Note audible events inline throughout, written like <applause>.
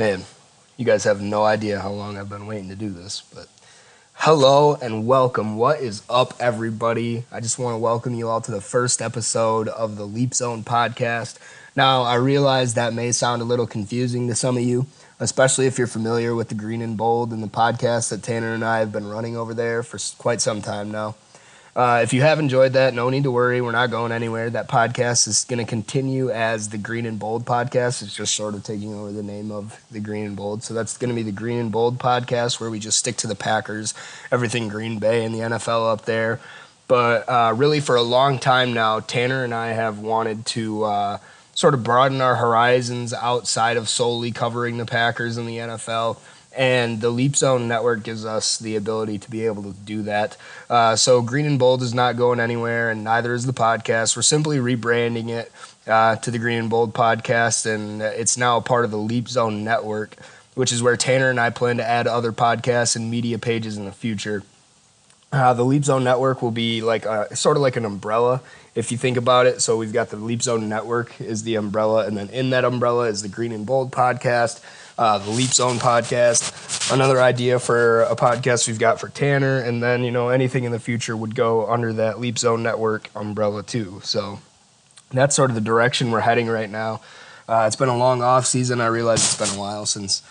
Man, you guys have no idea how long I've been waiting to do this, but hello and welcome. What is up, everybody? I just want to welcome you all to the first episode of the Leap Zone podcast. Now, I realize that may sound a little confusing to some of you, especially if you're familiar with the Green and Bold and the podcast that Tanner and I have been running over there for quite some time now. Uh, if you have enjoyed that, no need to worry. We're not going anywhere. That podcast is going to continue as the Green and Bold podcast. It's just sort of taking over the name of the Green and Bold. So that's going to be the Green and Bold podcast where we just stick to the Packers, everything Green Bay and the NFL up there. But uh, really, for a long time now, Tanner and I have wanted to uh, sort of broaden our horizons outside of solely covering the Packers and the NFL and the Leap Zone Network gives us the ability to be able to do that. Uh, so Green and Bold is not going anywhere, and neither is the podcast. We're simply rebranding it uh, to the Green and Bold podcast, and it's now a part of the Leap Zone Network, which is where Tanner and I plan to add other podcasts and media pages in the future. Uh, the Leap Zone Network will be like a, sort of like an umbrella if you think about it. So we've got the Leap Zone Network is the umbrella, and then in that umbrella is the Green and Bold podcast uh, the Leap Zone podcast. Another idea for a podcast we've got for Tanner, and then you know anything in the future would go under that Leap Zone network umbrella too. So that's sort of the direction we're heading right now. Uh, it's been a long off season. I realize it's been a while since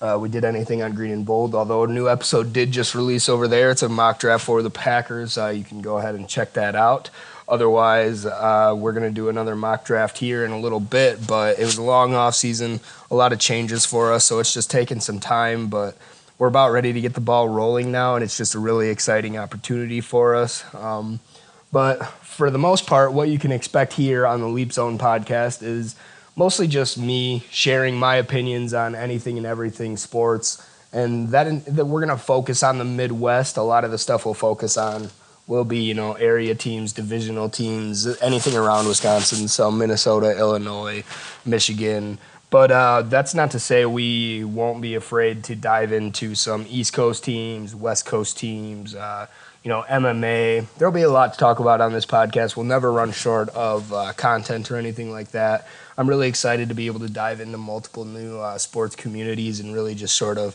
uh, we did anything on Green and Bold. Although a new episode did just release over there. It's a mock draft for the Packers. Uh, you can go ahead and check that out. Otherwise, uh, we're going to do another mock draft here in a little bit. But it was a long off season, a lot of changes for us, so it's just taking some time. But we're about ready to get the ball rolling now, and it's just a really exciting opportunity for us. Um, but for the most part, what you can expect here on the Leap Zone podcast is mostly just me sharing my opinions on anything and everything sports. And that, in, that we're going to focus on the Midwest. A lot of the stuff we'll focus on will be, you know, area teams, divisional teams, anything around Wisconsin, so Minnesota, Illinois, Michigan. But uh, that's not to say we won't be afraid to dive into some East Coast teams, West Coast teams, uh, you know, MMA. There'll be a lot to talk about on this podcast. We'll never run short of uh, content or anything like that. I'm really excited to be able to dive into multiple new uh, sports communities and really just sort of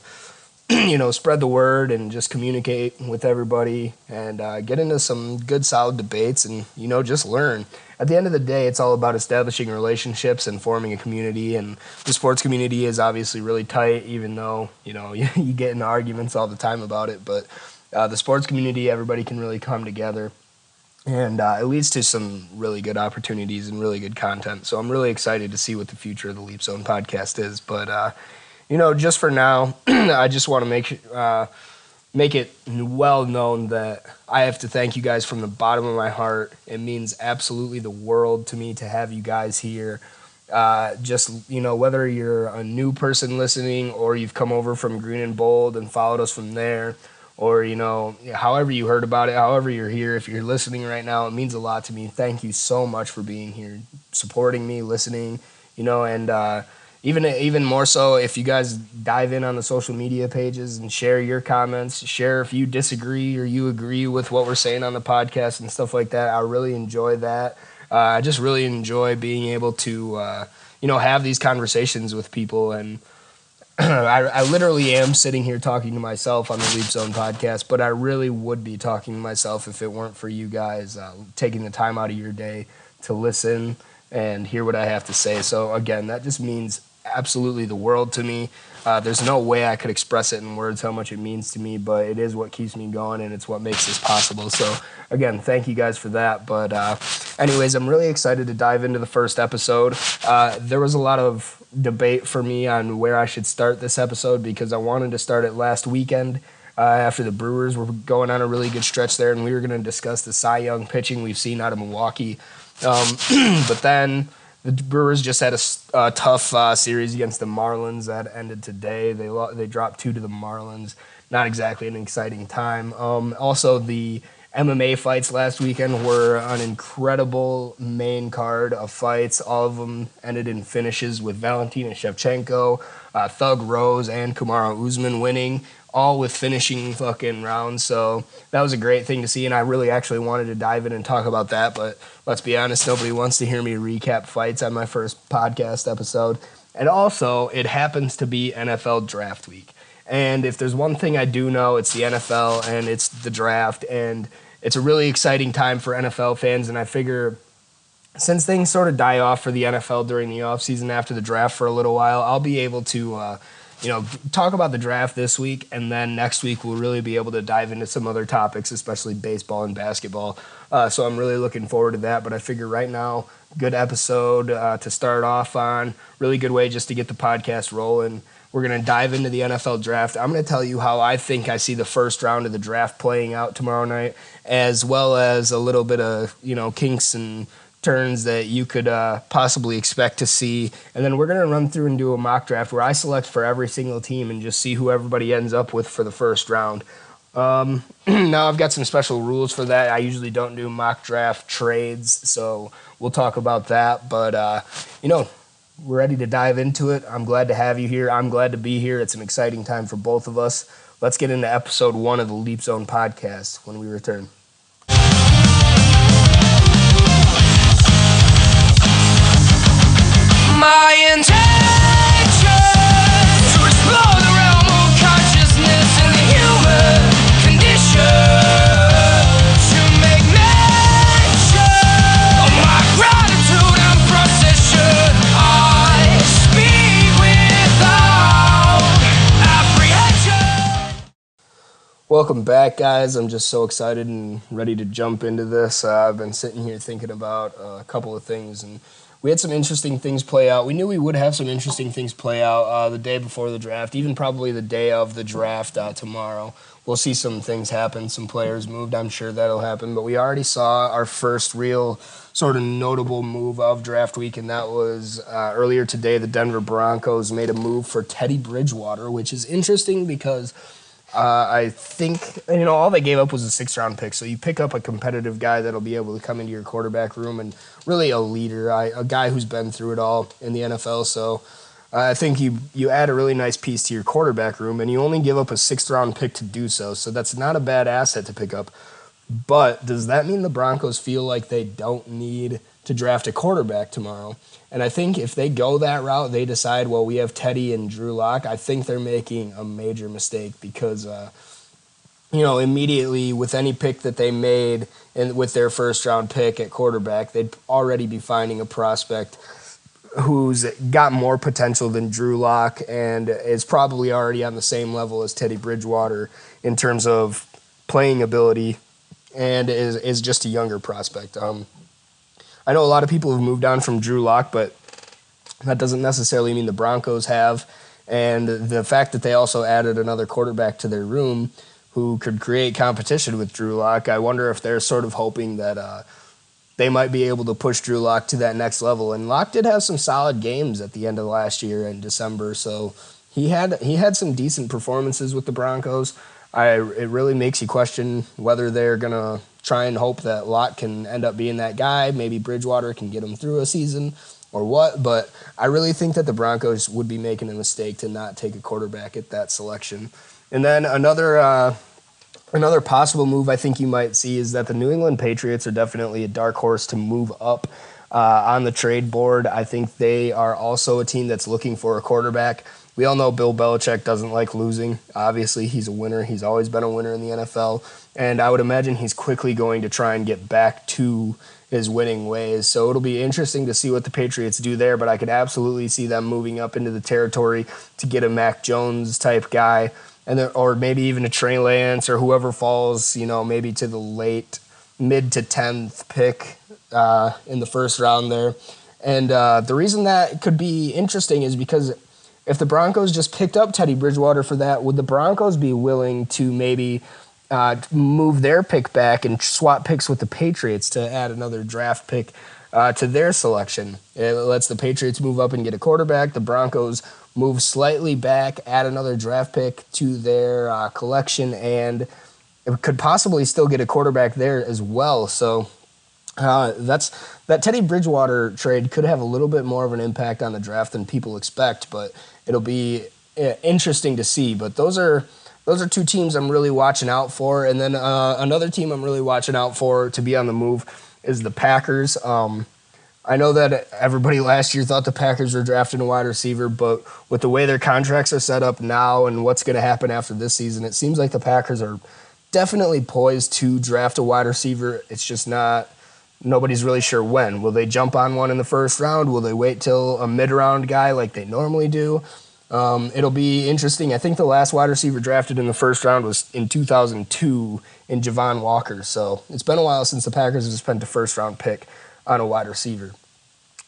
<clears throat> you know, spread the word and just communicate with everybody and uh, get into some good, solid debates and, you know, just learn. At the end of the day, it's all about establishing relationships and forming a community. And the sports community is obviously really tight, even though, you know, <laughs> you, you get in arguments all the time about it. But uh, the sports community, everybody can really come together. And uh, it leads to some really good opportunities and really good content. So I'm really excited to see what the future of the Leap Zone podcast is. But, uh, you know, just for now, <clears throat> I just want to make uh, make it well known that I have to thank you guys from the bottom of my heart. It means absolutely the world to me to have you guys here. Uh, just you know, whether you're a new person listening or you've come over from Green and Bold and followed us from there, or you know, however you heard about it, however you're here, if you're listening right now, it means a lot to me. Thank you so much for being here, supporting me, listening. You know, and uh, even even more so if you guys dive in on the social media pages and share your comments share if you disagree or you agree with what we're saying on the podcast and stuff like that. I really enjoy that. Uh, i just really enjoy being able to uh, you know have these conversations with people. And <clears throat> I, I, literally am sitting here talking to myself on the leap zone podcast but i really would be talking to myself if it weren't for you guys uh, taking the time out of your day to listen and hear what i have to say. So again that just means absolutely the world to me. Uh, there's no way I could express it in words how much it means to me, but it is what keeps me going and it's what makes this possible. So, again, thank you guys for that. But, uh, anyways, I'm really excited to dive into the first episode. Uh, there was a lot of debate for me on where I should start this episode because I wanted to start it last weekend. Uh, after the Brewers were going on a really good stretch there, and we were going to discuss the Cy Young pitching we've seen out of Milwaukee. Um, <clears throat> but then the Brewers just had a, a tough uh, series against the Marlins that ended today. They they dropped two to the Marlins. Not exactly an exciting time. Um, also, the MMA fights last weekend were an incredible main card of fights. All of them ended in finishes with Valentina Shevchenko, uh, Thug Rose, and Kamaru Usman winning all with finishing fucking rounds. So that was a great thing to see, and I really actually wanted to dive in and talk about that. But let's be honest, nobody wants to hear me recap fights on my first podcast episode. And also, it happens to be NFL draft week. And if there's one thing I do know, it's the NFL and it's the draft. And it's a really exciting time for NFL fans. And I figure since things sort of die off for the NFL during the offseason after the draft for a little while, I'll be able to. Uh, you know, talk about the draft this week, and then next week we'll really be able to dive into some other topics, especially baseball and basketball. Uh, so I'm really looking forward to that. But I figure right now, good episode uh, to start off on. Really good way just to get the podcast rolling. We're going to dive into the NFL draft. I'm going to tell you how I think I see the first round of the draft playing out tomorrow night, as well as a little bit of you know kinks and turns that you could uh, possibly expect to see. And then we're going to run through and do a mock draft where I select for every single team and just see who everybody ends up with for the first round. Um, <clears throat> now I've got some special rules for that. I usually don't do mock draft trades, so we'll talk about that. But, uh, you know, we're ready to dive into it. I'm glad to have you here. I'm glad to be here. It's an exciting time for both of us. Let's get into episode one of the Leap Zone podcast when we return. Welcome back, guys. I'm just so excited and ready to jump into this. Uh, I've been sitting here thinking about uh, a couple of things and we had some interesting things play out. We knew we would have some interesting things play out uh, the day before the draft, even probably the day of the draft uh, tomorrow. We'll see some things happen, some players moved. I'm sure that'll happen. But we already saw our first real sort of notable move of draft week, and that was uh, earlier today. The Denver Broncos made a move for Teddy Bridgewater, which is interesting because uh, I think you know all they gave up was a six round pick. So you pick up a competitive guy that'll be able to come into your quarterback room and really a leader, I, a guy who's been through it all in the NFL. So uh, I think you you add a really nice piece to your quarterback room, and you only give up a sixth round pick to do so. So that's not a bad asset to pick up. But does that mean the Broncos feel like they don't need to draft a quarterback tomorrow? And I think if they go that route, they decide, well, we have Teddy and Drew Lock. I think they're making a major mistake because, uh, you know, immediately with any pick that they made and with their first round pick at quarterback, they'd already be finding a prospect who's got more potential than Drew Lock and is probably already on the same level as Teddy Bridgewater in terms of playing ability and is, is just a younger prospect. Um, I know a lot of people have moved on from Drew Lock, but that doesn't necessarily mean the Broncos have. And the fact that they also added another quarterback to their room who could create competition with Drew Lock, I wonder if they're sort of hoping that uh, they might be able to push Drew Lock to that next level. And Lock did have some solid games at the end of last year in December, so he had he had some decent performances with the Broncos. I it really makes you question whether they're gonna try and hope that Lock can end up being that guy. Maybe Bridgewater can get him through a season or what. But I really think that the Broncos would be making a mistake to not take a quarterback at that selection. And then another. Uh, Another possible move I think you might see is that the New England Patriots are definitely a dark horse to move up uh, on the trade board. I think they are also a team that's looking for a quarterback. We all know Bill Belichick doesn't like losing. Obviously, he's a winner. He's always been a winner in the NFL. And I would imagine he's quickly going to try and get back to his winning ways. So it'll be interesting to see what the Patriots do there, but I could absolutely see them moving up into the territory to get a Mac Jones type guy, and then, or maybe even a Trey Lance or whoever falls, you know, maybe to the late mid to tenth pick uh, in the first round there. And uh, the reason that could be interesting is because if the Broncos just picked up Teddy Bridgewater for that, would the Broncos be willing to maybe uh, move their pick back and swap picks with the Patriots to add another draft pick uh, to their selection. It lets the Patriots move up and get a quarterback. The Broncos move slightly back, add another draft pick to their uh, collection, and could possibly still get a quarterback there as well. So uh, that's that Teddy Bridgewater trade could have a little bit more of an impact on the draft than people expect, but it'll be uh, interesting to see. But those are those are two teams I'm really watching out for. And then uh, another team I'm really watching out for to be on the move is the Packers. Um, I know that everybody last year thought the Packers were drafting a wide receiver, but with the way their contracts are set up now and what's going to happen after this season, it seems like the Packers are definitely poised to draft a wide receiver. It's just not nobody's really sure when. Will they jump on one in the first round? Will they wait till a mid round guy like they normally do? Um, it'll be interesting. I think the last wide receiver drafted in the first round was in 2002 in Javon Walker. So it's been a while since the Packers have spent a first round pick on a wide receiver.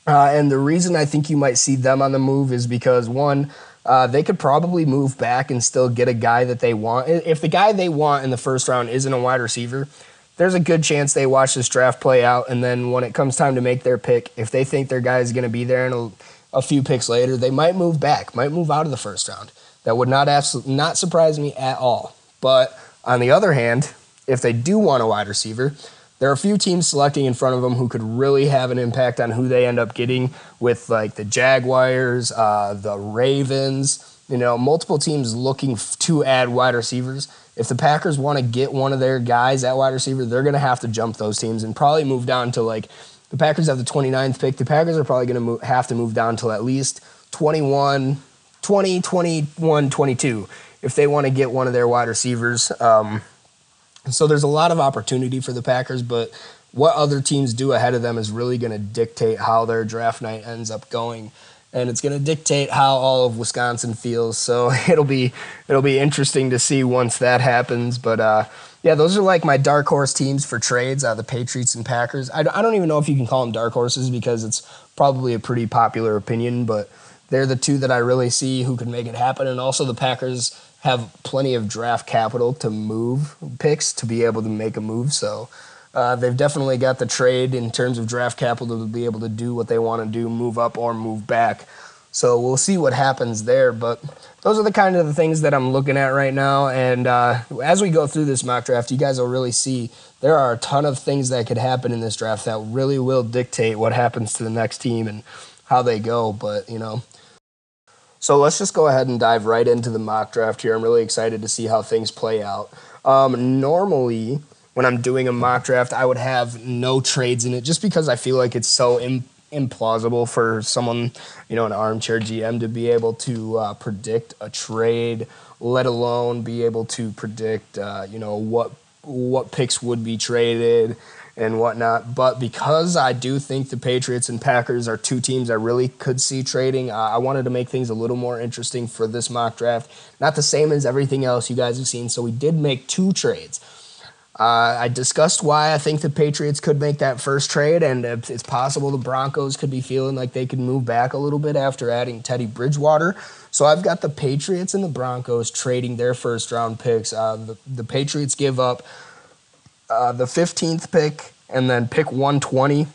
Uh, and the reason I think you might see them on the move is because one, uh, they could probably move back and still get a guy that they want. If the guy they want in the first round isn't a wide receiver, there's a good chance they watch this draft play out, and then when it comes time to make their pick, if they think their guy is going to be there in a, a, few picks later, they might move back, might move out of the first round. That would not absolutely not surprise me at all. But on the other hand, if they do want a wide receiver, there are a few teams selecting in front of them who could really have an impact on who they end up getting with like the Jaguars, uh, the Ravens, you know, multiple teams looking to add wide receivers if the Packers want to get one of their guys at wide receiver, they're going to have to jump those teams and probably move down to like the Packers have the 29th pick. The Packers are probably going to have to move down to at least 21, 20, 21, 22 if they want to get one of their wide receivers. Um, so there's a lot of opportunity for the Packers, but what other teams do ahead of them is really going to dictate how their draft night ends up going and it's going to dictate how all of Wisconsin feels. So <laughs> it'll be it'll be interesting to see once that happens. But uh, yeah, those are like my dark horse teams for trades. Uh, the Patriots and Packers. I, I don't even know if you can call them dark horses because it's probably a pretty popular opinion, but they're the two that I really see who can make it happen. And also the Packers have plenty of draft capital to move picks to be able to make a move. So. Uh, they've definitely got the trade in terms of draft capital to be able to do what they want to do, move up or move back. So we'll see what happens there. But those are the kind of the things that I'm looking at right now. And uh, as we go through this mock draft, you guys will really see there are a ton of things that could happen in this draft that really will dictate what happens to the next team and how they go. But, you know, so let's just go ahead and dive right into the mock draft here. I'm really excited to see how things play out. Um, normally, when I'm doing a mock draft, I would have no trades in it just because I feel like it's so Im- implausible for someone, you know, an armchair GM to be able to uh, predict a trade, let alone be able to predict, uh, you know, what what picks would be traded and whatnot. But because I do think the Patriots and Packers are two teams I really could see trading, uh, I wanted to make things a little more interesting for this mock draft. Not the same as everything else you guys have seen. So we did make two trades. Uh, I discussed why I think the Patriots could make that first trade, and it's possible the Broncos could be feeling like they could move back a little bit after adding Teddy Bridgewater. So I've got the Patriots and the Broncos trading their first round picks. Uh, the, the, Patriots give up uh, the 15th pick and then pick 120,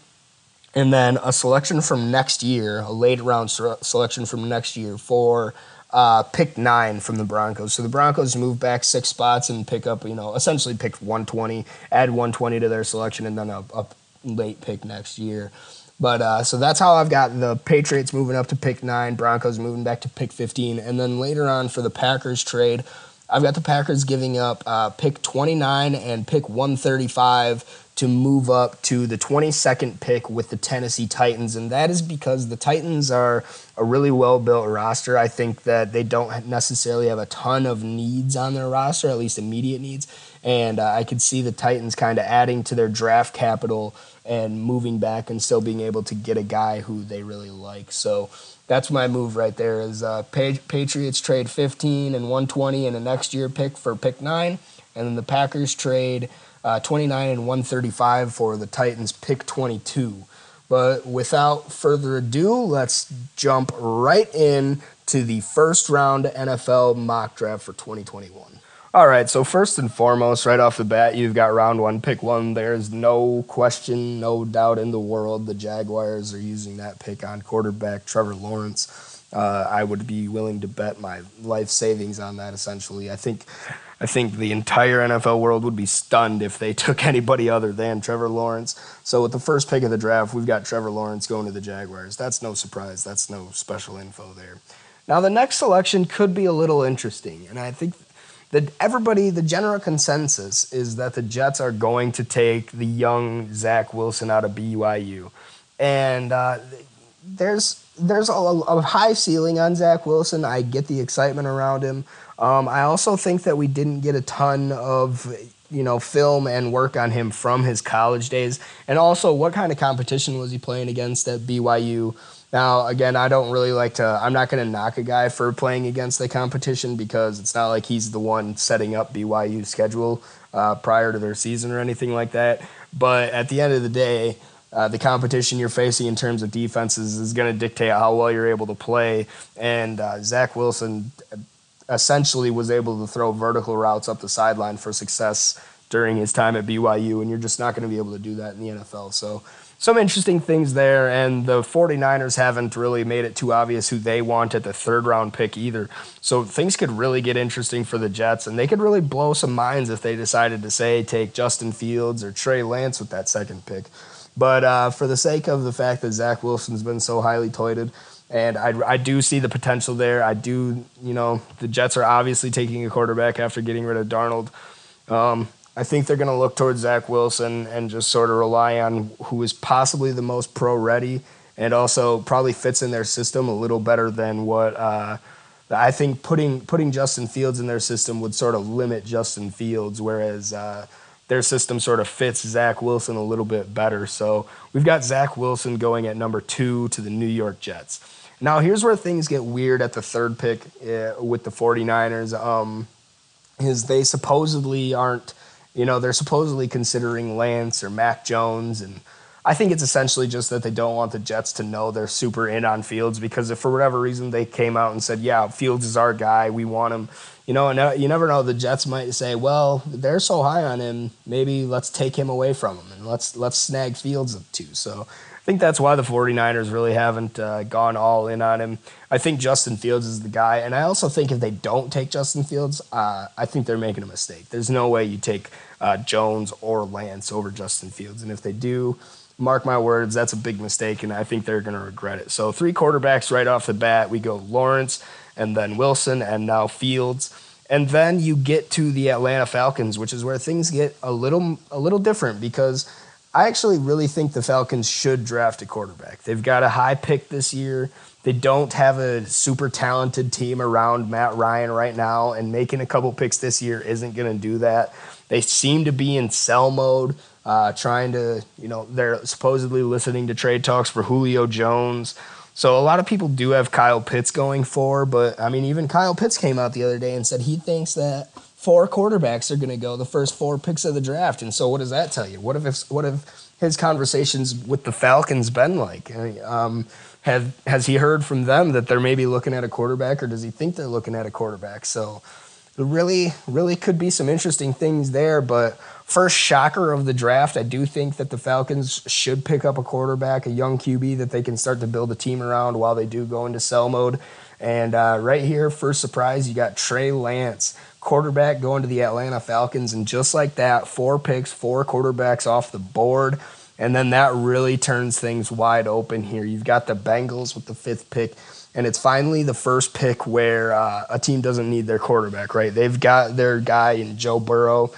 and then a selection from next year, a late round selection from next year for uh, pick nine from the Broncos. So the Broncos move back six spots and pick up, you know, essentially pick 120, add 120 to their selection, and then a, a late pick next year. But uh, so that's how I've got the Patriots moving up to pick nine, Broncos moving back to pick 15. And then later on for the Packers trade, I've got the Packers giving up uh, pick 29 and pick 135 to move up to the 22nd pick with the Tennessee Titans. And that is because the Titans are a really well built roster. I think that they don't necessarily have a ton of needs on their roster, at least immediate needs. And uh, I could see the Titans kind of adding to their draft capital and moving back and still being able to get a guy who they really like. So that's my move right there is uh, Patriots trade 15 and 120 and a next year pick for pick nine. And then the Packers trade – uh, 29 and 135 for the Titans, pick 22. But without further ado, let's jump right in to the first round NFL mock draft for 2021. All right, so first and foremost, right off the bat, you've got round one, pick one. There's no question, no doubt in the world the Jaguars are using that pick on quarterback Trevor Lawrence. Uh, I would be willing to bet my life savings on that essentially. I think I think the entire NFL world would be stunned if they <laughs> took anybody other than Trevor Lawrence. So with the first pick of the draft, we've got Trevor Lawrence going to the Jaguars. That's no surprise. That's no special info there. Now the next selection could be a little interesting, and I think that everybody, the general consensus is that the Jets are going to take the young Zach Wilson out of BYU. and uh, there's there's a, a, high ceiling on Zach Wilson. I get the excitement around him. Um, I also think that we didn't get a ton of you know film and work on him from his college days, and also what kind of competition was he playing against at BYU? Now, again, I don't really like to. I'm not going to knock a guy for playing against the competition because it's not like he's the one setting up BYU's schedule uh, prior to their season or anything like that. But at the end of the day, uh, the competition you're facing in terms of defenses is going to dictate how well you're able to play. And uh, Zach Wilson essentially was able to throw vertical routes up the sideline for success during his time at BYU, and you're just not going to be able to do that in the NFL. So, some interesting things there, and the 49ers haven't really made it too obvious who they want at the third round pick either. So, things could really get interesting for the Jets, and they could really blow some minds if they decided to say take Justin Fields or Trey Lance with that second pick. But uh, for the sake of the fact that Zach Wilson's been so highly touted, and I, I do see the potential there. I do, you know, the Jets are obviously taking a quarterback after getting rid of Darnold. Um, I think they're going to look towards Zach Wilson and just sort of rely on who is possibly the most pro ready and also probably fits in their system a little better than what uh, I think putting putting Justin Fields in their system would sort of limit Justin Fields, whereas uh, their system sort of fits Zach Wilson a little bit better. So we've got Zach Wilson going at number two to the New York Jets. Now, here's where things get weird at the third pick uh, with the 49ers. Um, is they supposedly aren't, you know, they're supposedly considering Lance or Mac Jones. And I think it's essentially just that they don't want the Jets to know they're super in on Fields because if for whatever reason they came out and said, yeah, Fields is our guy, we want him, you know, and uh, you never know. The Jets might say, well, they're so high on him, maybe let's take him away from him and let's, let's snag Fields up too. So think that's why the 49ers really haven't uh, gone all in on him. I think Justin Fields is the guy. And I also think if they don't take Justin Fields, uh, I think they're making a mistake. There's no way you take uh, Jones or Lance over Justin Fields. And if they do, mark my words, that's a big mistake. And I think they're going to regret it. So, three quarterbacks right off the bat. We go Lawrence and then Wilson and now Fields. And then you get to the Atlanta Falcons, which is where things get a little a little different because I actually really think the Falcons should draft a quarterback. They've got a high pick this year. They don't have a super talented team around Matt Ryan right now, and making a couple picks this year isn't going to do that. They seem to be in sell mode, uh, trying to, you know, they're supposedly listening to trade talks for Julio Jones. So a lot of people do have Kyle Pitts going for, but I mean, even Kyle Pitts came out the other day and said he thinks that four quarterbacks are going to go the first four picks of the draft. And so, what does that tell you? What if what if his conversations with the Falcons been like? Um, have has he heard from them that they're maybe looking at a quarterback, or does he think they're looking at a quarterback? So, really, really could be some interesting things there. But first shocker of the draft, I do think that the Falcons should pick up a quarterback, a young QB that they can start to build a team around while they do go into sell mode. And uh, right here, first surprise, you got Trey Lance quarterback going to the Atlanta Falcons. And just like that, four picks, four quarterbacks off the board. And then that really turns things wide open here. You've got the Bengals with the fifth pick. And it's finally the first pick where uh, a team doesn't need their quarterback, right? They've got their guy in Joe Burrow,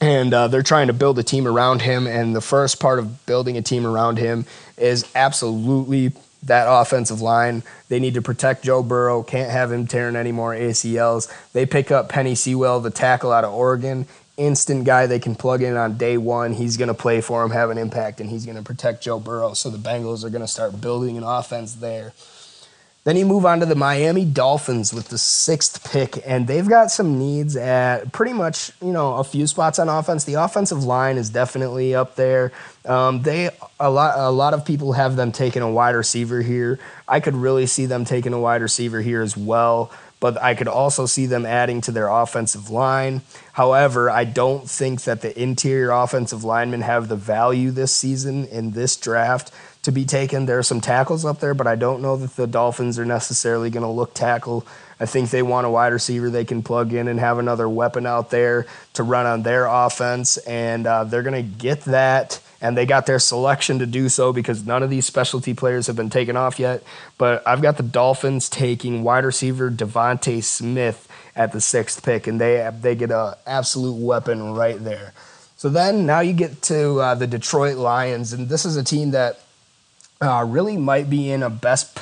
and uh, they're trying to build a team around him. And the first part of building a team around him is absolutely that offensive line. They need to protect Joe Burrow. Can't have him tearing any more ACLs. They pick up Penei Sewell, the tackle out of Oregon. Instant guy they can plug in on day one. He's going to play for him, have an impact, and he's going to protect Joe Burrow. So the Bengals are going to start building an offense there. Then you move on to the Miami Dolphins with the sixth pick, and they've got some needs at pretty much you know a few spots on offense. The offensive line is definitely up there. Um, they a lot a lot of people have them taking a wide receiver here. I could really see them taking a wide receiver here as well but I could also see them adding to their offensive line. However, I don't think that the interior offensive linemen have the value this season in this draft to be taken. There are some tackles up there, but I don't know that the Dolphins are necessarily going to look tackle. I think they want a wide receiver they can plug in and have another weapon out there to run on their offense, and uh, they're going to get that. And they got their selection to do so because none of these specialty players have been taken off yet. But I've got the Dolphins taking wide receiver DeVonta Smith at the sixth pick, and they they get an absolute weapon right there. So then now you get to uh, the Detroit Lions, and this is a team that uh, really might be in a best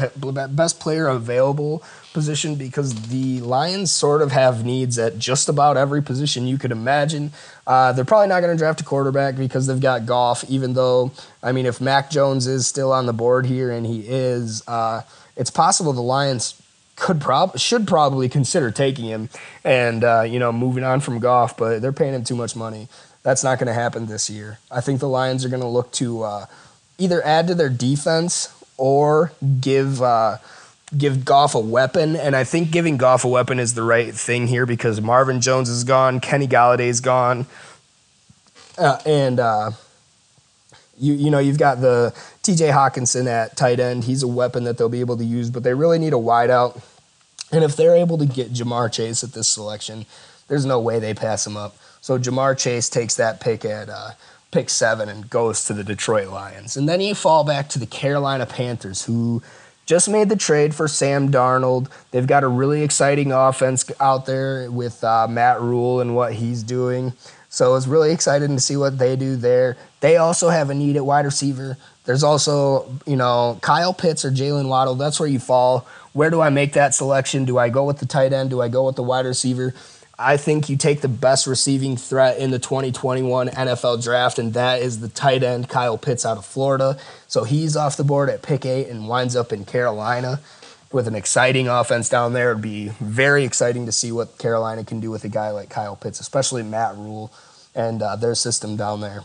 best player available position because the Lions sort of have needs at just about every position you could imagine. Uh, they're probably not going to draft a quarterback because they've got Goff. Even though, I mean, if Mac Jones is still on the board here, and he is, uh, it's possible the Lions could prob should probably consider taking him and uh, you know moving on from Goff, but they're paying him too much money. That's not going to happen this year. I think the Lions are going to look to uh, either add to their defense or give uh, give Goff a weapon. And I think giving Goff a weapon is the right thing here because Marvin Jones is gone, Kenny Golladay's gone, uh, and uh, you you know you've got the T.J. Hockenson at tight end. He's a weapon that they'll be able to use, but they really need a wideout. And if they're able to get Ja'Marr Chase at this selection, there's no way they pass him up. So Ja'Marr Chase takes that pick at uh, pick seven and goes to the Detroit Lions. And then you fall back to the Carolina Panthers, who just made the trade for Sam Darnold. They've got a really exciting offense out there with uh, Matt Rhule and what he's doing. So it's really exciting to see what they do there. They also have a need at wide receiver. There's also, you know, Kyle Pitts or Jaylen Waddle. That's where you fall. Where do I make that selection? Do I go with the tight end? Do I go with the wide receiver? I think you take the best receiving threat in the 2021 NFL draft, and that is the tight end Kyle Pitts out of Florida. So he's off the board at pick eight and winds up in Carolina with an exciting offense down there. It'd be very exciting to see what Carolina can do with a guy like Kyle Pitts, especially Matt Rhule and uh, their system down there.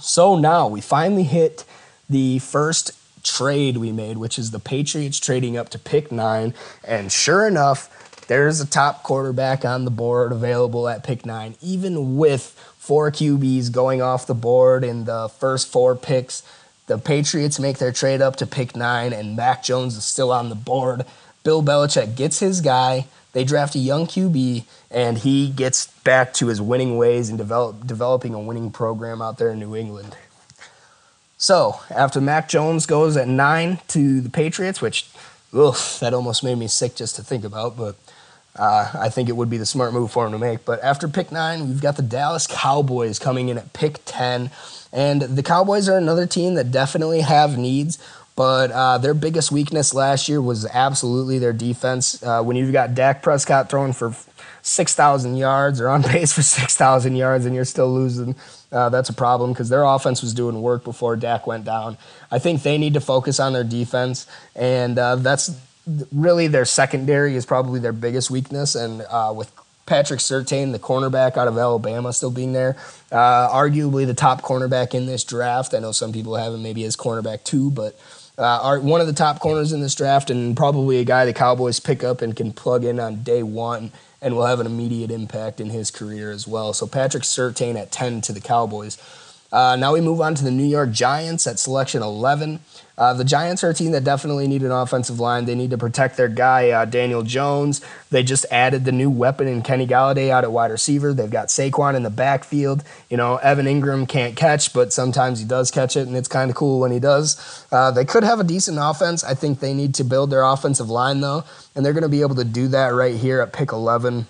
So now we finally hit the first trade we made, which is the Patriots trading up to pick nine. And sure enough, there's a top quarterback on the board available at pick nine, even with four QBs going off the board in the first four picks. The Patriots make their trade up to pick nine, and Mac Jones is still on the board. Bill Belichick gets his guy. They draft a young QB, and he gets back to his winning ways and develop, developing a winning program out there in New England. So after Mac Jones goes at nine to the Patriots, which ugh, that almost made me sick just to think about, but uh, I think it would be the smart move for him to make. But after pick nine, we've got the Dallas Cowboys coming in at pick 10. And the Cowboys are another team that definitely have needs, but uh, their biggest weakness last year was absolutely their defense. Uh, when you've got Dak Prescott throwing for 6,000 yards or on <laughs> pace for 6,000 yards and you're still losing, uh, that's a problem because their offense was doing work before Dak went down. I think they need to focus on their defense, and uh, that's really their secondary is probably their biggest weakness. And uh, with Patrick Surtain, the cornerback out of Alabama, still being there, uh, arguably the top cornerback in this draft. I know some people have him maybe as cornerback two, but uh, are one of the top corners in this draft, and probably a guy the Cowboys pick up and can plug in on day one, and will have an immediate impact in his career as well. So Patrick Surtain at ten to the Cowboys. Uh, now we move on to the New York Giants at selection 11. Uh, the Giants are a team that definitely need an offensive line. They need to protect their guy, uh, Daniel Jones. They just added the new weapon in Kenny Golladay out at wide receiver. They've got Saquon in the backfield. You know, Evan Engram can't catch, but sometimes he does catch it, and it's kind of cool when he does. Uh, they could have a decent offense. I think they need to build their offensive line, though, and they're going to be able to do that right here at pick 11.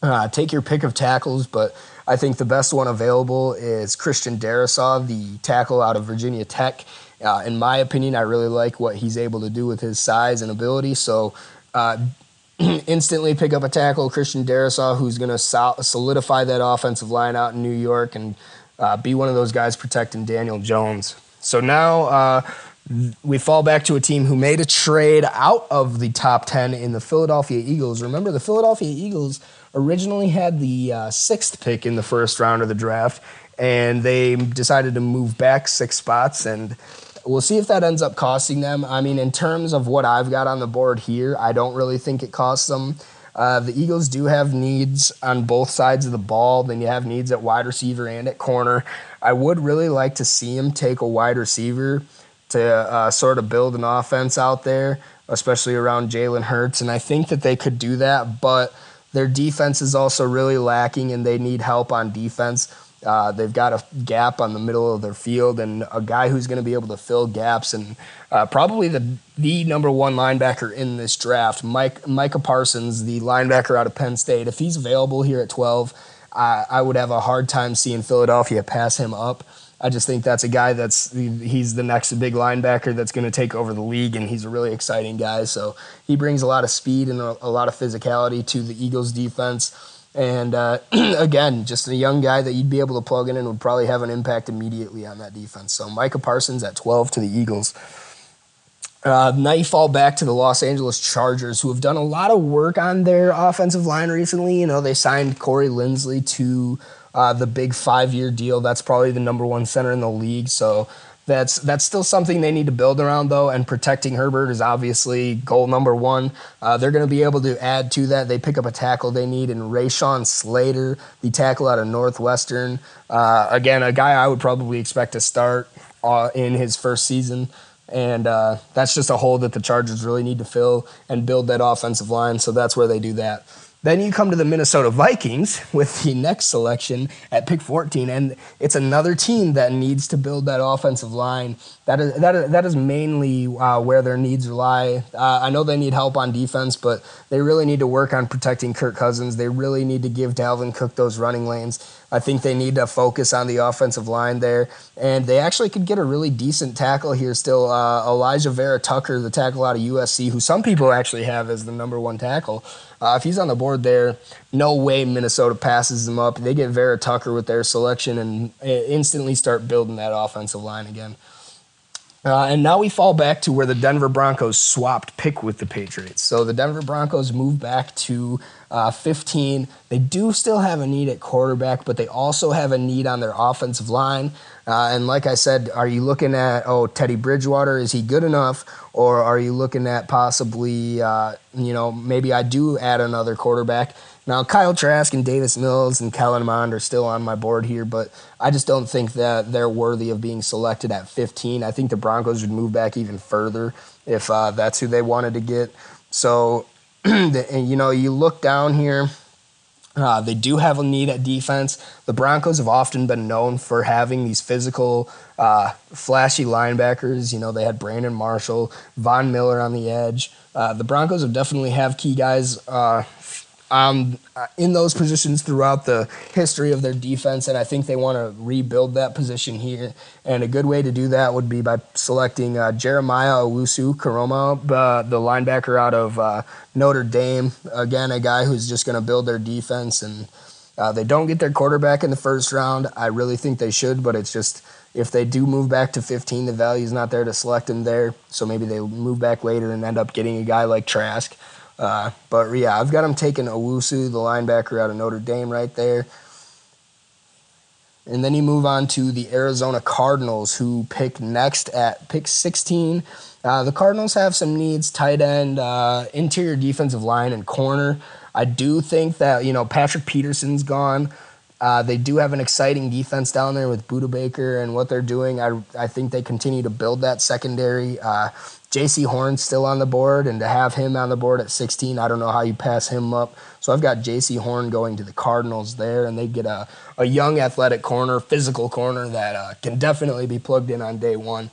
Uh, take your pick of tackles, but I think the best one available is Christian Darrisaw, the tackle out of Virginia Tech. Uh, in my opinion, I really like what he's able to do with his size and ability. So, uh, <clears throat> instantly pick up a tackle, Christian Darrisaw, who's going to solidify that offensive line out in New York and uh, be one of those guys protecting Daniel Jones. So now uh, we fall back to a team who made a trade out of the top 10 in the Philadelphia Eagles. Remember, the Philadelphia Eagles originally had the uh, sixth pick in the first round of the draft, and they decided to move back six spots and We'll see if that ends up costing them. I mean, in terms of what I've got on the board here, I don't really think it costs them. Uh, the Eagles do have needs on both sides of the ball. Then you have needs at wide receiver and at corner. I would really like to see him take a wide receiver to uh, sort of build an offense out there, especially around Jalen Hurts. And I think that they could do that, but their defense is also really lacking and they need help on defense. Uh, they've got a gap on the middle of their field and a guy who's going to be able to fill gaps and uh, probably the the number one linebacker in this draft, Mike Micah Parsons, the linebacker out of Penn State. If he's available here at 12, uh, I would have a hard time seeing Philadelphia pass him up. I just think that's a guy that's he's the next big linebacker that's going to take over the league, and he's a really exciting guy. So he brings a lot of speed and a, a lot of physicality to the Eagles defense. And uh, <clears throat> again, just a young guy that you'd be able to plug in and would probably have an impact immediately on that defense. So Micah Parsons at 12 to the Eagles. Uh, now you fall back to the Los Angeles Chargers, who have done a lot of work on their offensive line recently. You know, they signed Corey Linsley to uh, the big five-year deal. That's probably the number one center in the league. So that's that's still something they need to build around though, and protecting Herbert is obviously goal number one. Uh, they're going to be able to add to that. They pick up a tackle they need in Rashawn Slater, the tackle out of Northwestern. Uh, again, a guy I would probably expect to start uh, in his first season. And uh, that's just a hole that the Chargers really need to fill and build that offensive line. So that's where they do that. Then you come to the Minnesota Vikings <laughs> with the next selection at pick 14, and it's another team that needs to build that offensive line. That is that is, that is mainly uh, where their needs lie. Uh, I know they need help on defense, but they really need to work on protecting Kirk Cousins. They really need to give Dalvin Cook those running lanes. I think they need to focus on the offensive line there, and they actually could get a really decent tackle here still. Uh, Alijah Vera Tucker, the tackle out of USC, who some people actually have as the number one tackle. Uh, if he's on the board there, no way Minnesota passes him up. They get Vera Tucker with their selection and uh, instantly start building that offensive line again. Uh, and now we fall back to where the Denver Broncos swapped pick with the Patriots. So the Denver Broncos move back to uh, 15. They do still have a need at quarterback, but they also have a need on their offensive line. Uh, and like I said, are you looking at, oh, Teddy Bridgewater, is he good enough? Or are you looking at possibly, uh, you know, maybe I do add another quarterback? Now, Kyle Trask and Davis Mills and Kellen Mond are still on my board here, but I just don't think that they're worthy of being selected at 15. I think the Broncos would move back even further if uh, that's who they wanted to get. So, <clears throat> and, you know, you look down here. Uh, they do have a need at defense. The Broncos have often been known for having these physical, uh, flashy linebackers. You know, they had Brandon Marshall, Von Miller on the edge. Uh, the Broncos have definitely have key guys uh, um, in those positions throughout the history of their defense, and I think they want to rebuild that position here. And a good way to do that would be by selecting uh, Jeremiah Owusu-Koramoah, uh, the linebacker out of uh, Notre Dame. Again, a guy who's just going to build their defense. And uh, they don't get their quarterback in the first round. I really think they should, but it's just if they do move back to 15, the value is not there to select him there. So maybe they move back later and end up getting a guy like Trask. Uh, but yeah, I've got him taking Owusu, the linebacker out of Notre Dame, right there. And then you move on to the Arizona Cardinals, who pick next at pick 16. Uh, the Cardinals have some needs tight end, uh, interior defensive line, and corner. I do think that, you know, Patrick Peterson's gone. Uh, they do have an exciting defense down there with Budda Baker and what they're doing. I, I think they continue to build that secondary. Uh, Jaycee Horn's still on the board, and to have him on the board at 16, I don't know how you pass him up. So I've got Jaycee Horn going to the Cardinals there, and they get a, a young athletic corner, physical corner that uh, can definitely be plugged in on day one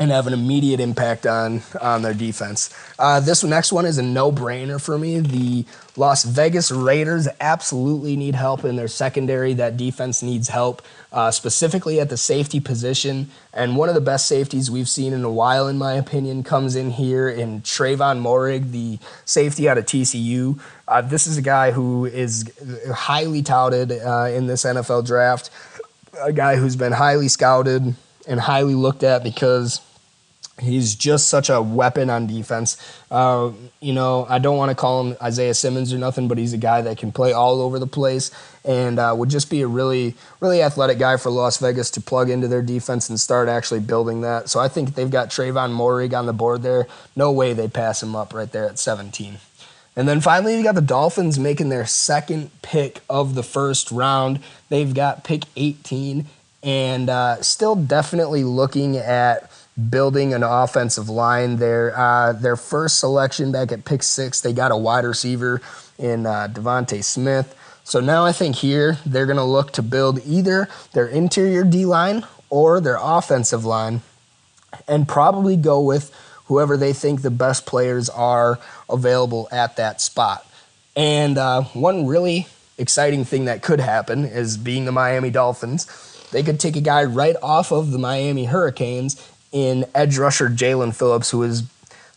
and have an immediate impact on on their defense. Uh, this next one is a no brainer for me. The Las Vegas Raiders absolutely need help in their secondary. That defense needs help, uh, specifically at the safety position. And one of the best safeties we've seen in a while, in my opinion, comes in here in Trevon Moehrig, the safety out of TCU. Uh, this is a guy who is highly touted uh, in this NFL draft, a guy who's been highly scouted and highly looked at because He's just such a weapon on defense. Uh, you know, I don't want to call him Isaiah Simmons or nothing, but he's a guy that can play all over the place and uh, would just be a really, really athletic guy for Las Vegas to plug into their defense and start actually building that. So I think they've got Trevon Moehrig on the board there. No way they pass him up right there at 17. And then finally, you got the Dolphins making their second pick of the first round. They've got pick 18 and uh, still definitely looking at building an offensive line. Their uh, their first selection back at pick six, they got a wide receiver in uh, DeVonta Smith. So now I think here they're going to look to build either their interior D line or their offensive line, and probably go with whoever they think the best players are available at that spot. And uh, one really exciting thing that could happen is being the Miami Dolphins they could take a guy right off of the Miami Hurricanes in edge rusher Jaelan Phillips, who is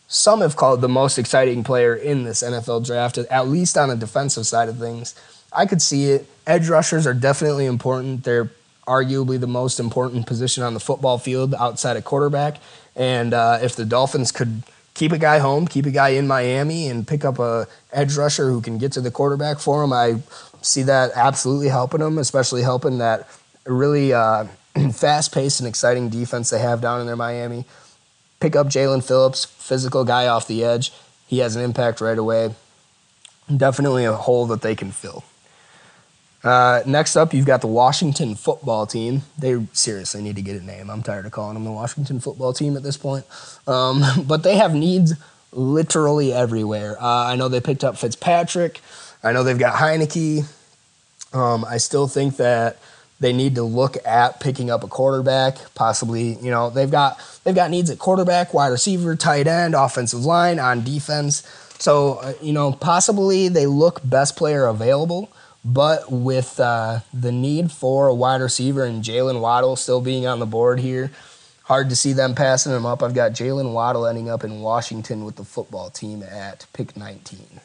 some have called the most exciting player in this NFL draft, at least on the defensive side of things. I could see it. Edge rushers are definitely important. They're arguably the most important position on the football field outside of quarterback. And uh, if the Dolphins could keep a guy home, keep a guy in Miami, and pick up a edge rusher who can get to the quarterback for him, I see that absolutely helping them, especially helping that really uh, <clears throat> fast-paced and exciting defense they have down in their Miami. Pick up Jaelan Phillips, physical guy off the edge. He has an impact right away. Definitely a hole that they can fill. Uh, next up, you've got the Washington football team. They seriously need to get a name. I'm tired of calling them the Washington football team at this point. Um, <laughs> but they have needs literally everywhere. Uh, I know they picked up Fitzpatrick. I know they've got Heinicke. Um, I still think that they need to look at picking up a quarterback. Possibly, you know, they've got they've got needs at quarterback, wide receiver, tight end, offensive line, on defense. So, uh, you know, possibly they look best player available. But with uh, the need for a wide receiver and Jaylen Waddle still being on the board here, hard to see them passing him up. I've got Jaylen Waddle ending up in Washington with the football team at pick 19.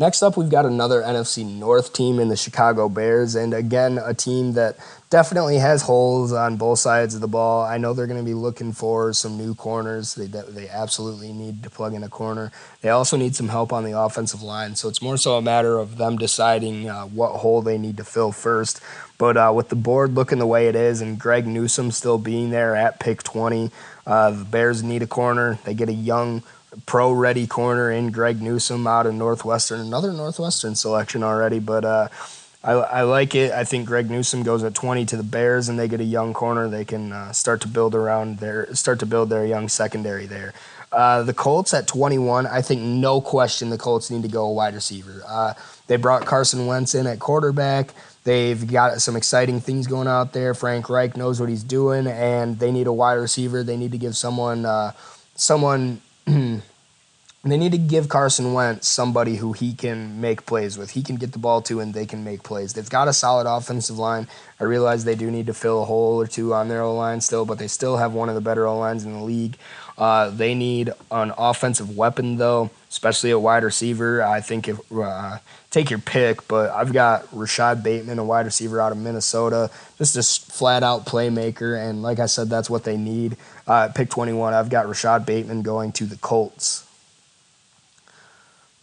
Next up, we've got another NFC North team in the Chicago Bears, and again, a team that definitely has holes on both sides of the ball. I know they're going to be looking for some new corners. They, they absolutely need to plug in a corner. They also need some help on the offensive line, so it's more so a matter of them deciding uh, what hole they need to fill first. But uh, with the board looking the way it is, and Greg Newsome still being there at pick 20, uh, the Bears need a corner. They get a young pro ready corner in Greg Newsome out of Northwestern. Another Northwestern selection already, but uh, I, I, like it. I think Greg Newsome goes at 20 to the Bears, and they get a young corner. They can uh, start to build around their start to build their young secondary there. Uh, the Colts at 21, I think no question the Colts need to go a wide receiver. Uh, they brought Carson Wentz in at quarterback. They've got some exciting things going out there. Frank Reich knows what he's doing, and they need a wide receiver. They need to give someone uh, someone <clears throat> they need to give Carson Wentz somebody who he can make plays with. He can get the ball to, and they can make plays. They've got a solid offensive line. I realize they do need to fill a hole or two on their O line still, but they still have one of the better O lines in the league. Uh, they need an offensive weapon, though, especially a wide receiver. I think if uh, take your pick, but I've got Rashod Bateman, a wide receiver out of Minnesota, just a flat out playmaker. And like I said, that's what they need. Uh, pick 21, I've got Rashod Bateman going to the Colts.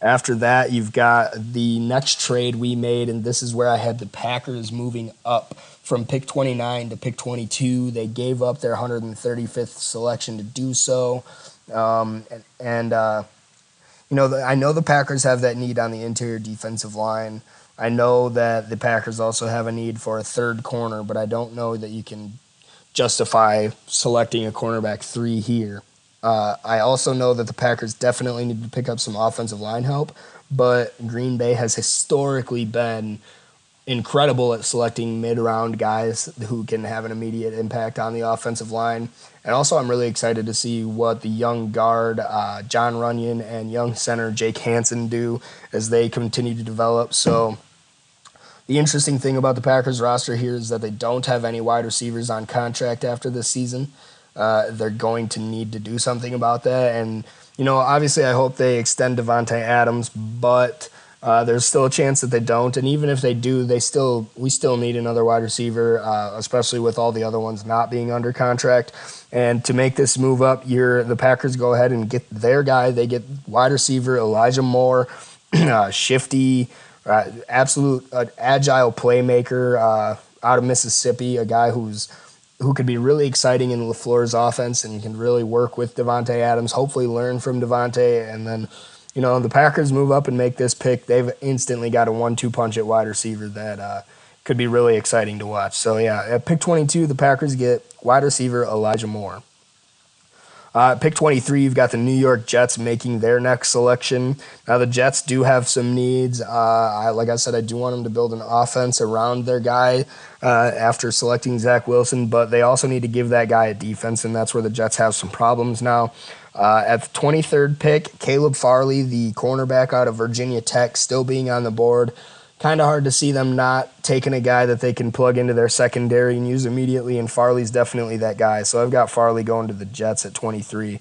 After that, you've got the next trade we made, and this is where I had the Packers moving up from pick 29 to pick 22. They gave up their 135th selection to do so. Um, and, and uh, you know, the, I know the Packers have that need on the interior defensive line. I know that the Packers also have a need for a third corner, but I don't know that you can justify selecting a cornerback three here. Uh, I also know that the Packers definitely need to pick up some offensive line help, but Green Bay has historically been incredible at selecting mid round guys who can have an immediate impact on the offensive line. And also, I'm really excited to see what the young guard, uh, Jon Runyan, and young center, Jake Hanson, do as they continue to develop. So, the interesting thing about the Packers roster here is that they don't have any wide receivers on contract after this season. Uh, they're going to need to do something about that. And, you know, obviously I hope they extend Davante Adams, but uh, there's still a chance that they don't. And even if they do, they still we still need another wide receiver, uh, especially with all the other ones not being under contract. And to make this move up, you're, the Packers go ahead and get their guy. They get wide receiver Elijah Moore, <clears throat> uh, shifty, uh, absolute uh, agile playmaker out of Mississippi, a guy who's who could be really exciting in LaFleur's offense and can really work with Davante Adams, hopefully learn from Davante, And then, you know, the Packers move up and make this pick. They've instantly got a one two punch at wide receiver that uh, could be really exciting to watch. So, yeah, at pick 22, the Packers get wide receiver Elijah Moore. Uh, pick 23, you've got the New York Jets making their next selection. Now, the Jets do have some needs. Uh, I, like I said, I do want them to build an offense around their guy uh, after selecting Zach Wilson, but they also need to give that guy a defense, and that's where the Jets have some problems now. Uh, at the 23rd pick, Caleb Farley, the cornerback out of Virginia Tech, still being on the board. Kind of hard to see them not taking a guy that they can plug into their secondary and use immediately. And Farley's definitely that guy. So I've got Farley going to the Jets at 23.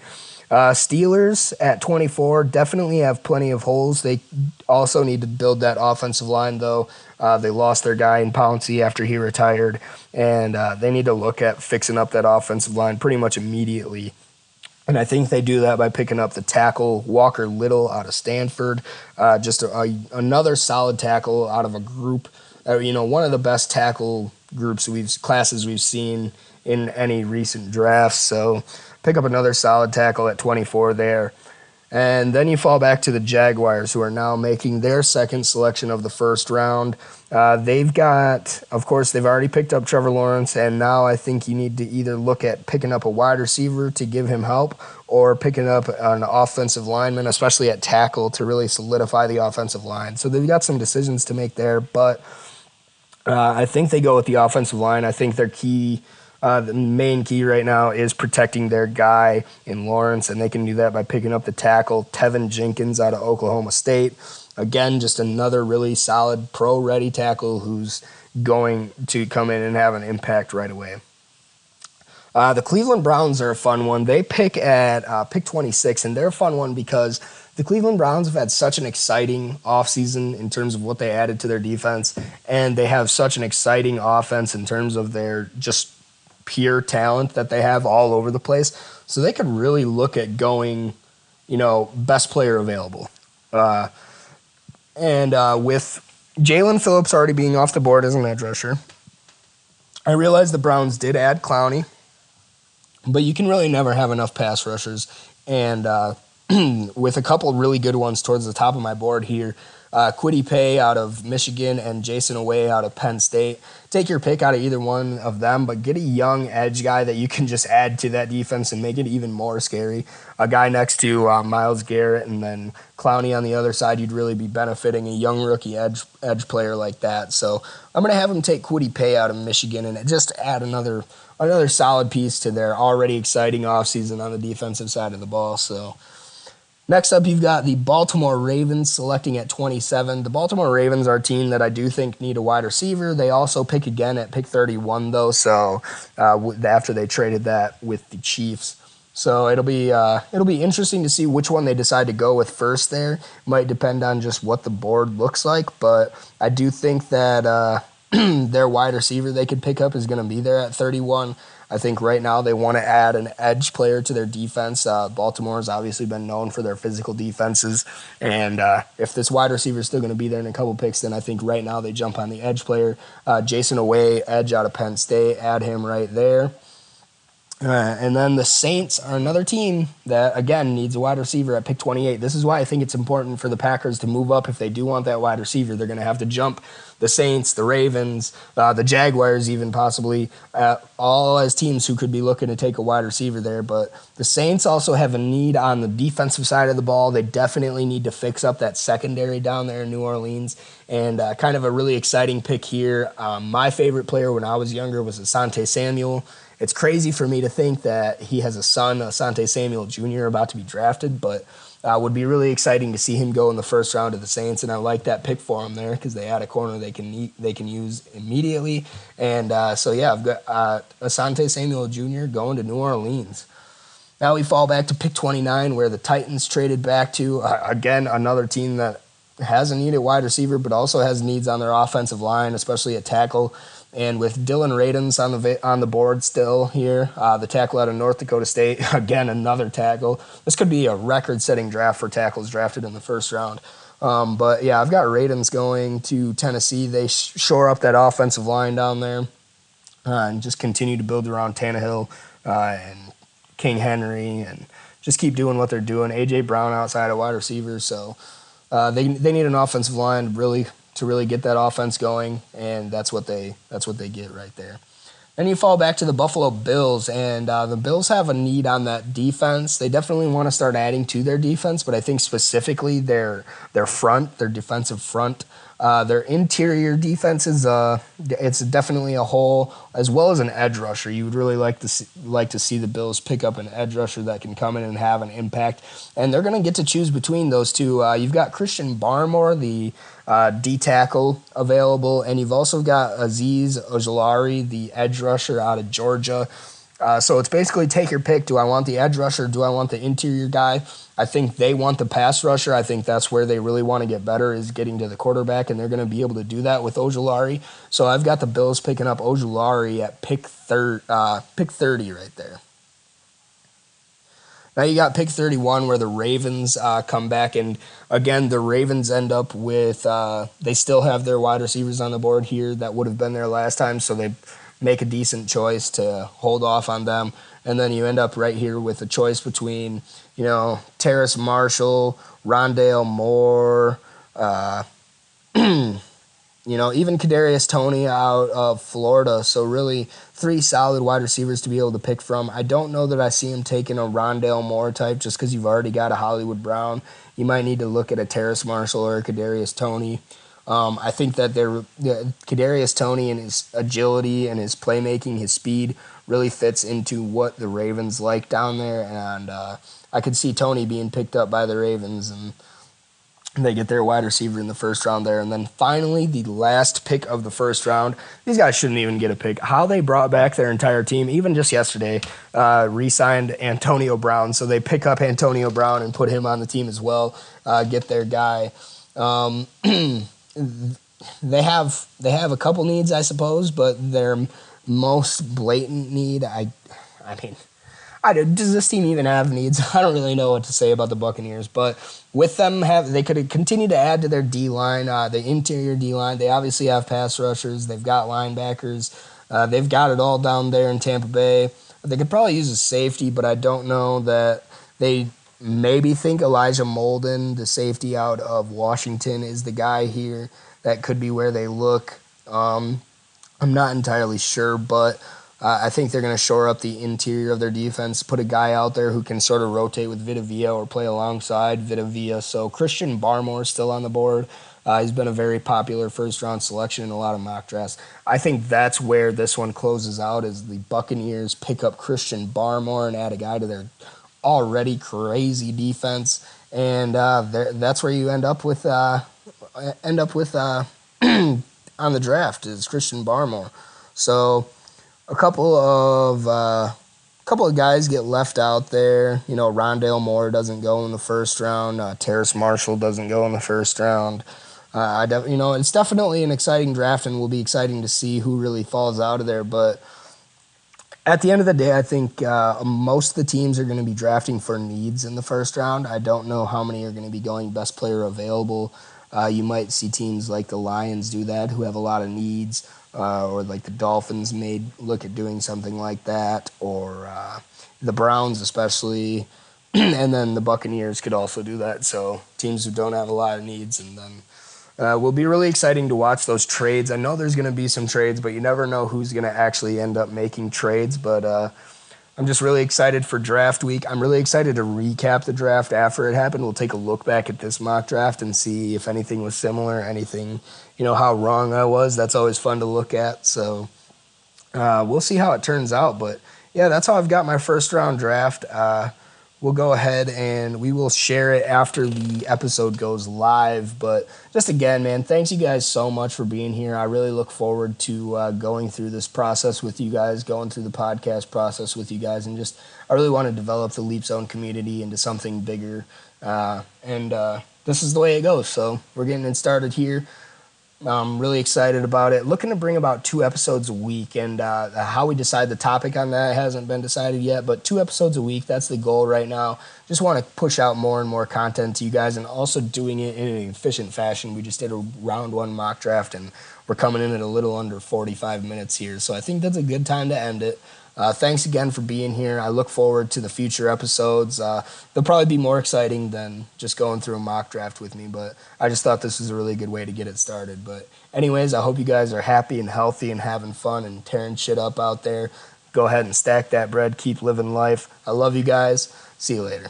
Uh, Steelers at 24 definitely have plenty of holes. They also need to build that offensive line, though. Uh, they lost their guy in Pouncey after he retired, and uh, they need to look at fixing up that offensive line pretty much immediately. And I think they do that by picking up the tackle Walker Little out of Stanford, uh, just a, a, another solid tackle out of a group. Uh, you know, one of the best tackle groups we've classes we've seen in any recent drafts. So pick up another solid tackle at 24 there. And then you fall back to the Jaguars, who are now making their second selection of the first round. Uh, they've got, of course, they've already picked up Trevor Lawrence, and now I think you need to either look at picking up a wide receiver to give him help or picking up an offensive lineman, especially at tackle, to really solidify the offensive line. So they've got some decisions to make there, but uh, I think they go with the offensive line. I think their key uh, the main key right now is protecting their guy in Lawrence, and they can do that by picking up the tackle Teven Jenkins out of Oklahoma State. Again, just another really solid pro ready tackle who's going to come in and have an impact right away. Uh, the Cleveland Browns are a fun one. They pick at uh, pick 26, and they're a fun one because the Cleveland Browns have had such an exciting offseason in terms of what they added to their defense, and they have such an exciting offense in terms of their just pure talent that they have all over the place. So they could really look at going, you know, best player available. Uh, and uh, with Jaelan Phillips already being off the board as an edge rusher, I realized the Browns did add Clowney, but you can really never have enough pass rushers. And uh, <clears throat> with a couple really good ones towards the top of my board here, uh, Kwity Paye out of Michigan and Jayson Oweh out of Penn State. Take your pick out of either one of them, but get a young edge guy that you can just add to that defense and make it even more scary. A guy next to uh, Myles Garrett and then Clowney on the other side, you'd really be benefiting a young rookie edge edge player like that. So I'm going to have him take Kwity Paye out of Michigan and just add another another solid piece to their already exciting offseason on the defensive side of the ball. So. Next up, you've got the Baltimore Ravens selecting at 27. The Baltimore Ravens are a team that I do think need a wide receiver. They also pick again at pick 31, though. So uh, after they traded that with the Chiefs, so it'll be uh, it'll be interesting to see which one they decide to go with first. There might depend on just what the board looks like, but I do think that uh, <clears throat> their wide receiver they could pick up is going to be there at 31. I think right now they want to add an edge player to their defense. Uh, Baltimore has obviously been known for their physical defenses, and uh, if this wide receiver is still going to be there in a couple picks, then I think right now they jump on the edge player. Uh, Jayson Oweh, edge out of Penn State, add him right there. Uh, and then the Saints are another team that, again, needs a wide receiver at pick 28. This is why I think it's important for the Packers to move up if they do want that wide receiver. They're going to have to jump the Saints, the Ravens, uh, the Jaguars, even possibly, uh, all as teams who could be looking to take a wide receiver there. But the Saints also have a need on the defensive side of the ball. They definitely need to fix up that secondary down there in New Orleans. And uh, kind of a really exciting pick here. Um, my favorite player when I was younger was Asante Samuel it's crazy for me to think that he has a son, Asante Samuel Jr., about to be drafted, but uh, would be really exciting to see him go in the first round of the Saints, and I like that pick for him there because they add a corner they can they can use immediately, and uh, so yeah, I've got uh, Asante Samuel Jr. going to New Orleans. Now we fall back to pick 29, where the Titans traded back to uh, again another team that has a need at wide receiver, but also has needs on their offensive line, especially at tackle. And with Dillon Radunz on the on the board still here, uh, the tackle out of North Dakota State, <laughs> again another tackle. This could be a record-setting draft for tackles drafted in the first round. Um, but yeah, I've got Radunz going to Tennessee. They shore up that offensive line down there uh, and just continue to build around Tannehill uh, and King Henry and just keep doing what they're doing. AJ Brown outside of wide receivers, so uh, they they need an offensive line really to really get that offense going, and that's what they that's what they get right there. Then you fall back to the Buffalo Bills, and uh, the Bills have a need on that defense. They definitely want to start adding to their defense, but I think specifically their their front, their defensive front, uh, their interior defense is uh, it's definitely a hole as well as an edge rusher. You would really like to see, like to see the Bills pick up an edge rusher that can come in and have an impact, and they're going to get to choose between those two. Uh, you've got Christian Barmore, the uh, D tackle available, and you've also got Azeez Ojulari, the edge rusher out of Georgia. Uh, so it's basically take your pick. Do I want the edge rusher? Do I want the interior guy? I think they want the pass rusher. I think that's where they really want to get better is getting to the quarterback, and they're going to be able to do that with Ojulari. So I've got the Bills picking up Ojulari at pick thir- uh, pick thirty right there. Now you got pick 31 where the Ravens uh, come back, and again, the Ravens end up with, uh, they still have their wide receivers on the board here that would have been there last time, so they make a decent choice to hold off on them. And then you end up right here with a choice between, you know, Terrace Marshall, Rondale Moore, uh, <clears throat> You know, even Kadarius Toney out of Florida. So really, three solid wide receivers to be able to pick from. I don't know that I see him taking a Rondale Moore type just because you've already got a Hollywood Brown. You might need to look at a Terrace Marshall or a Kadarius Toney. Um, I think that they're yeah, Kadarius Toney and his agility and his playmaking, his speed really fits into what the Ravens like down there, and uh, I could see Toney being picked up by the Ravens and they get their wide receiver in the first round there. And then finally, the last pick of the first round. These guys shouldn't even get a pick. How they brought back their entire team, even just yesterday, uh, re signed Antonio Brown. So they pick up Antonio Brown and put him on the team as well, uh, get their guy. Um, <clears throat> they have they have a couple needs, I suppose, but their most blatant need, I, I mean, I does this team even have needs? <laughs> I don't really know what to say about the Buccaneers, but with them have they could continue to add to their D line, uh, the interior D line. They obviously have pass rushers. They've got linebackers. Uh, they've got it all down there in Tampa Bay. They could probably use a safety, but I don't know that they maybe think Elijah Molden, the safety out of Washington, is the guy here. That could be where they look. Um, I'm not entirely sure, but uh, I think they're going to shore up the interior of their defense, put a guy out there who can sort of rotate with Vita Vea or play alongside Vita Vea. So Christian Barmore is still on the board. Uh, he's been a very popular first round selection in a lot of mock drafts. I think that's where this one closes out is the Buccaneers pick up Christian Barmore and add a guy to their already crazy defense, and uh, that's where you end up with uh, end up with uh, <clears throat> on the draft is Christian Barmore. So a couple of uh, couple of guys get left out there. You know, Rondale Moore doesn't go in the first round. Uh, Terrace Marshall doesn't go in the first round. Uh, I def- you know, it's definitely an exciting draft, and will be exciting to see who really falls out of there. But at the end of the day, I think uh, most of the teams are going to be drafting for needs in the first round. I don't know how many are going to be going best player available. Uh, you might see teams like the Lions do that, who have a lot of needs uh, or like the Dolphins may look at doing something like that, or uh, the Browns especially, <clears throat> and then the Buccaneers could also do that. So teams who don't have a lot of needs, and then uh, will be really exciting to watch those trades. I know there's going to be some trades, but you never know who's going to actually end up making trades. But uh, I'm just really excited for draft week. I'm really excited to recap the draft after it happened. We'll take a look back at this mock draft and see if anything was similar, anything, you know, how wrong I was. That's always fun to look at. So uh, we'll see how it turns out. But yeah, that's how I've got my first round draft. Uh, we'll go ahead and we will share it after the episode goes live. But just again, man, thanks you guys so much for being here. I really look forward to uh, going through this process with you guys, going through the podcast process with you guys, and just I really want to develop the Leap Zone community into something bigger. Uh, and uh, this is the way it goes. So we're getting it started here. I'm really excited about it. Looking to bring about two episodes a week, and uh, how we decide the topic on that hasn't been decided yet. But two episodes a week, that's the goal right now. Just want to push out more and more content to you guys, and also doing it in an efficient fashion. We just did a round one mock draft, and we're coming in at a little under 45 minutes here. So I think that's a good time to end it. Uh, thanks again for being here. I look forward to the future episodes. Uh, they'll probably be more exciting than just going through a mock draft with me, but I just thought this was a really good way to get it started. But, anyways, I hope you guys are happy and healthy and having fun and tearing shit up out there. Go ahead and stack that bread. Keep living life. I love you guys. See you later.